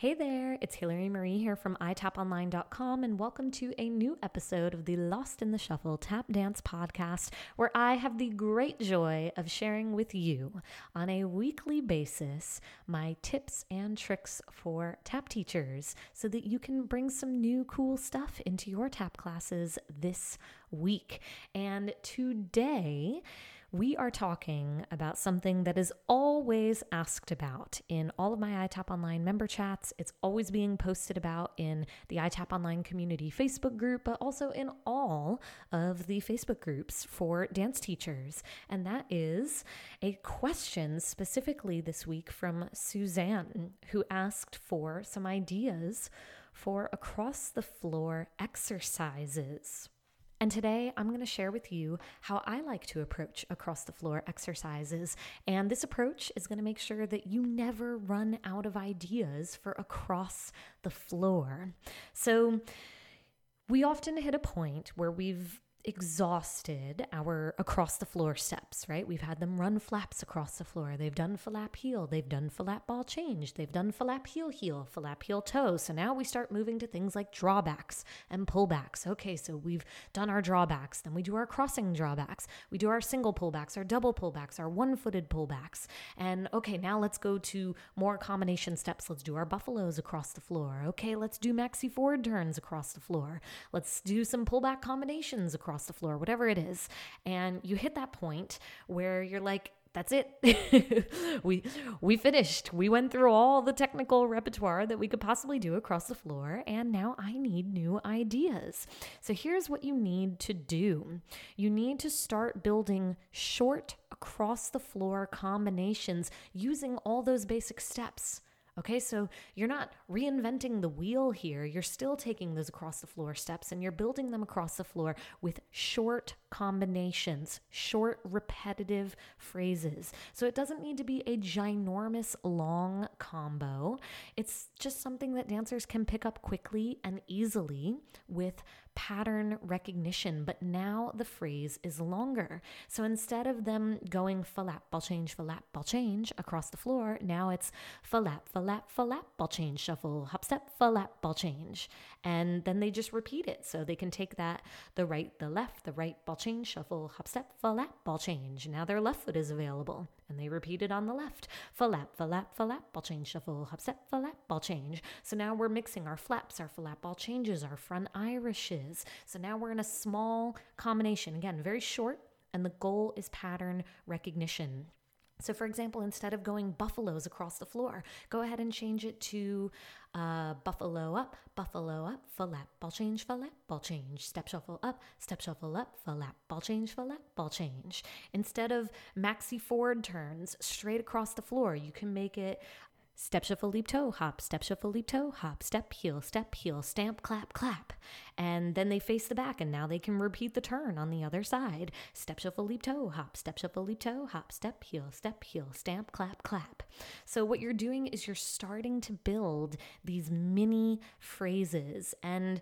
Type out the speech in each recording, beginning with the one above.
Hey there, it's Hilary Marie here from itaponline.com, and welcome to a new episode of the Lost in the Shuffle Tap Dance podcast, where I have the great joy of sharing with you on a weekly basis my tips and tricks for tap teachers so that you can bring some new cool stuff into your tap classes this week. And today, we are talking about something that is always asked about in all of my iTap Online member chats. It's always being posted about in the iTap Online community Facebook group, but also in all of the Facebook groups for dance teachers. And that is a question specifically this week from Suzanne, who asked for some ideas for across the floor exercises. And today I'm going to share with you how I like to approach across the floor exercises. And this approach is going to make sure that you never run out of ideas for across the floor. So, we often hit a point where we've exhausted our across the floor steps, right? We've had them run flaps across the floor. They've done flap heel, they've done flap ball change, they've done flap heel heel, flap heel toe. So now we start moving to things like drawbacks and pullbacks. Okay, so we've done our drawbacks, then we do our crossing drawbacks, we do our single pullbacks, our double pullbacks, our one footed pullbacks. And okay, now let's go to more combination steps. Let's do our buffaloes across the floor. Okay, let's do Maxie Ford turns across the floor. Let's do some pullback combinations across across the floor, whatever it is. And you hit that point where you're like, that's it. we we finished. We went through all the technical repertoire that we could possibly do across the floor and now I need new ideas. So here's what you need to do. You need to start building short across the floor combinations using all those basic steps. Okay, so you're not reinventing the wheel here. You're still taking those across the floor steps and you're building them across the floor with short combinations, short repetitive phrases. So it doesn't need to be a ginormous long combo. It's just something that dancers can pick up quickly and easily with pattern recognition, but now the phrase is longer. So instead of them going falap, ball change, falap, ball change across the floor, now it's falap, falap, falap, ball change, shuffle, hop step, falap, ball change. And then they just repeat it. So they can take that the right, the left, the right, ball change, shuffle, hop step, falap, ball change. Now their left foot is available and they repeat it on the left. Flap, flap, flap, ball change, shuffle, hop, step, flap, ball change. So now we're mixing our flaps, our flap ball changes, our front Irishes. So now we're in a small combination. Again, very short, and the goal is pattern recognition. So, for example, instead of going buffaloes across the floor, go ahead and change it to uh, buffalo up, buffalo up, flap, ball change, flap, ball change, step shuffle up, step shuffle up, flap, ball change, flap, ball change. Instead of Maxie Ford turns straight across the floor, you can make it Step shuffle leap toe hop, step shuffle leap toe hop, step heel, step heel, stamp clap clap. And then they face the back and now they can repeat the turn on the other side. Step shuffle leap toe hop, step shuffle leap toe hop, step heel, step heel, stamp clap clap. So what you're doing is you're starting to build these mini phrases. And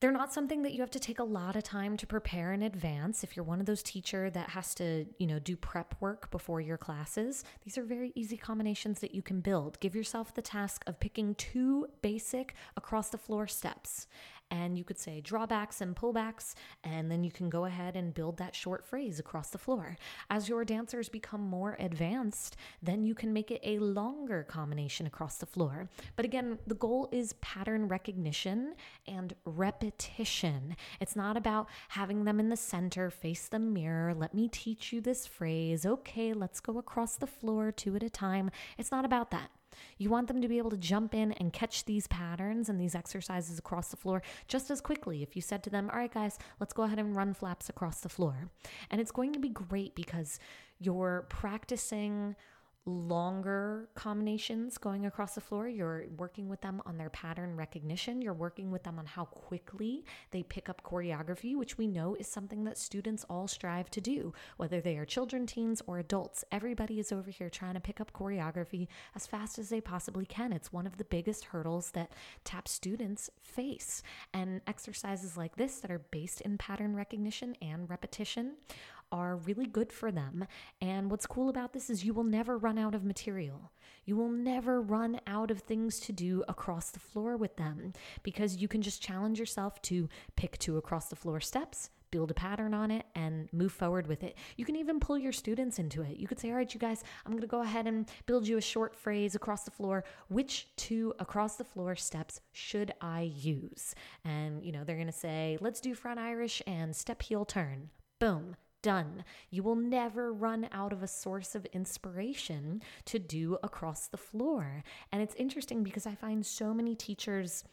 they're not something that you have to take a lot of time to prepare in advance. If you're one of those teacher that has to, you know, do prep work before your classes, these are very easy combinations that you can build. Give yourself the task of picking two basic across the floor steps and you could say drawbacks and pullbacks, and then you can go ahead and build that short phrase across the floor. As your dancers become more advanced, then you can make it a longer combination across the floor. But again, the goal is pattern recognition and repetition. It's not about having them in the center, face the mirror, let me teach you this phrase. Okay, let's go across the floor two at a time. It's not about that. You want them to be able to jump in and catch these patterns and these exercises across the floor just as quickly if you said to them, All right, guys, let's go ahead and run flaps across the floor. And it's going to be great because you're practicing longer combinations going across the floor. You're working with them on their pattern recognition. You're working with them on how quickly they pick up choreography, which we know is something that students all strive to do, whether they are children, teens, or adults. Everybody is over here trying to pick up choreography as fast as they possibly can. It's one of the biggest hurdles that TAP students face. And exercises like this that are based in pattern recognition and repetition are really good for them. And what's cool about this is you will never run out of material. You will never run out of things to do across the floor with them because you can just challenge yourself to pick two across the floor steps, build a pattern on it and move forward with it. You can even pull your students into it. You could say, All right, you guys, I'm going to go ahead and build you a short phrase across the floor. Which two across the floor steps should I use? And, you know, they're going to say, Let's do front Irish and step heel turn. Boom done. You will never run out of a source of inspiration to do across the floor. And it's interesting because I find so many teachers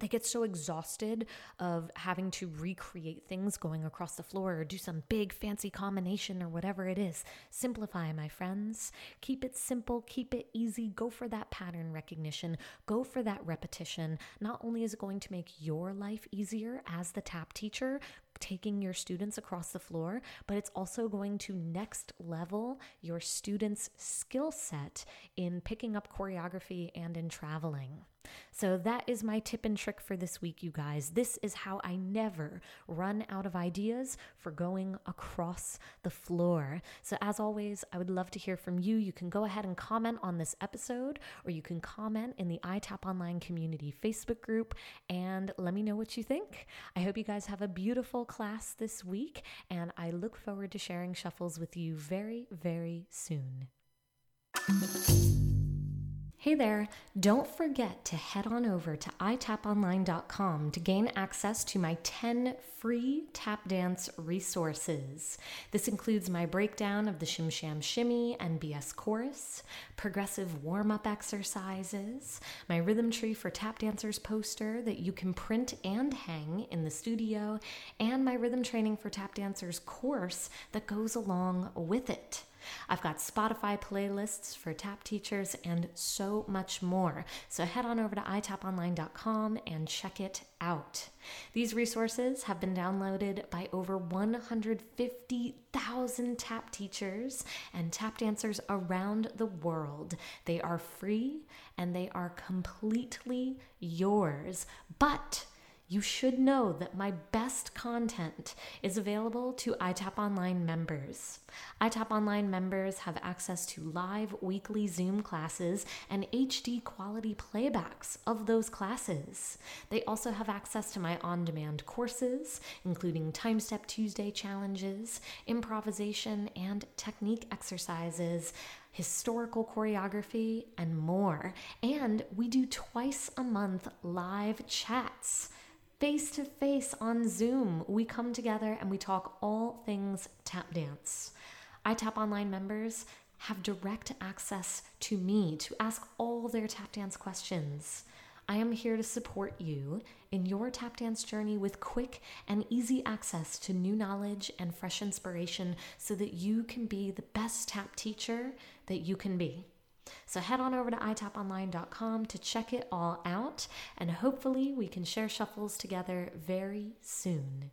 they get so exhausted of having to recreate things going across the floor or do some big fancy combination or whatever it is. Simplify, my friends. Keep it simple, keep it easy. Go for that pattern recognition, go for that repetition. Not only is it going to make your life easier as the tap teacher, taking your students across the floor, but it's also going to next level your students' skill set in picking up choreography and in traveling. So, that is my tip and trick for this week, you guys. This is how I never run out of ideas for going across the floor. So, as always, I would love to hear from you. You can go ahead and comment on this episode, or you can comment in the iTap Online Community Facebook group and let me know what you think. I hope you guys have a beautiful class this week, and I look forward to sharing shuffles with you very, very soon. Hey there, don't forget to head on over to itaponline.com to gain access to my 10 free tap dance resources. This includes my breakdown of the Shim Sham Shimmy and BS chorus, progressive warm up exercises, my rhythm tree for tap dancers poster that you can print and hang in the studio, and my rhythm training for tap dancers course that goes along with it. I've got Spotify playlists for tap teachers and so much more. So head on over to itaponline.com and check it out. These resources have been downloaded by over 150,000 tap teachers and tap dancers around the world. They are free and they are completely yours. But you should know that my best content is available to iTap Online members. iTap Online members have access to live weekly Zoom classes and HD quality playbacks of those classes. They also have access to my on demand courses, including Time Step Tuesday challenges, improvisation and technique exercises historical choreography, and more. And we do twice a month live chats face to face on Zoom. We come together and we talk all things tap dance. iTap Online members have direct access to me to ask all their tap dance questions. I am here to support you in your tap dance journey with quick and easy access to new knowledge and fresh inspiration so that you can be the best tap teacher that you can be. So head on over to itaponline.com to check it all out, and hopefully we can share shuffles together very soon.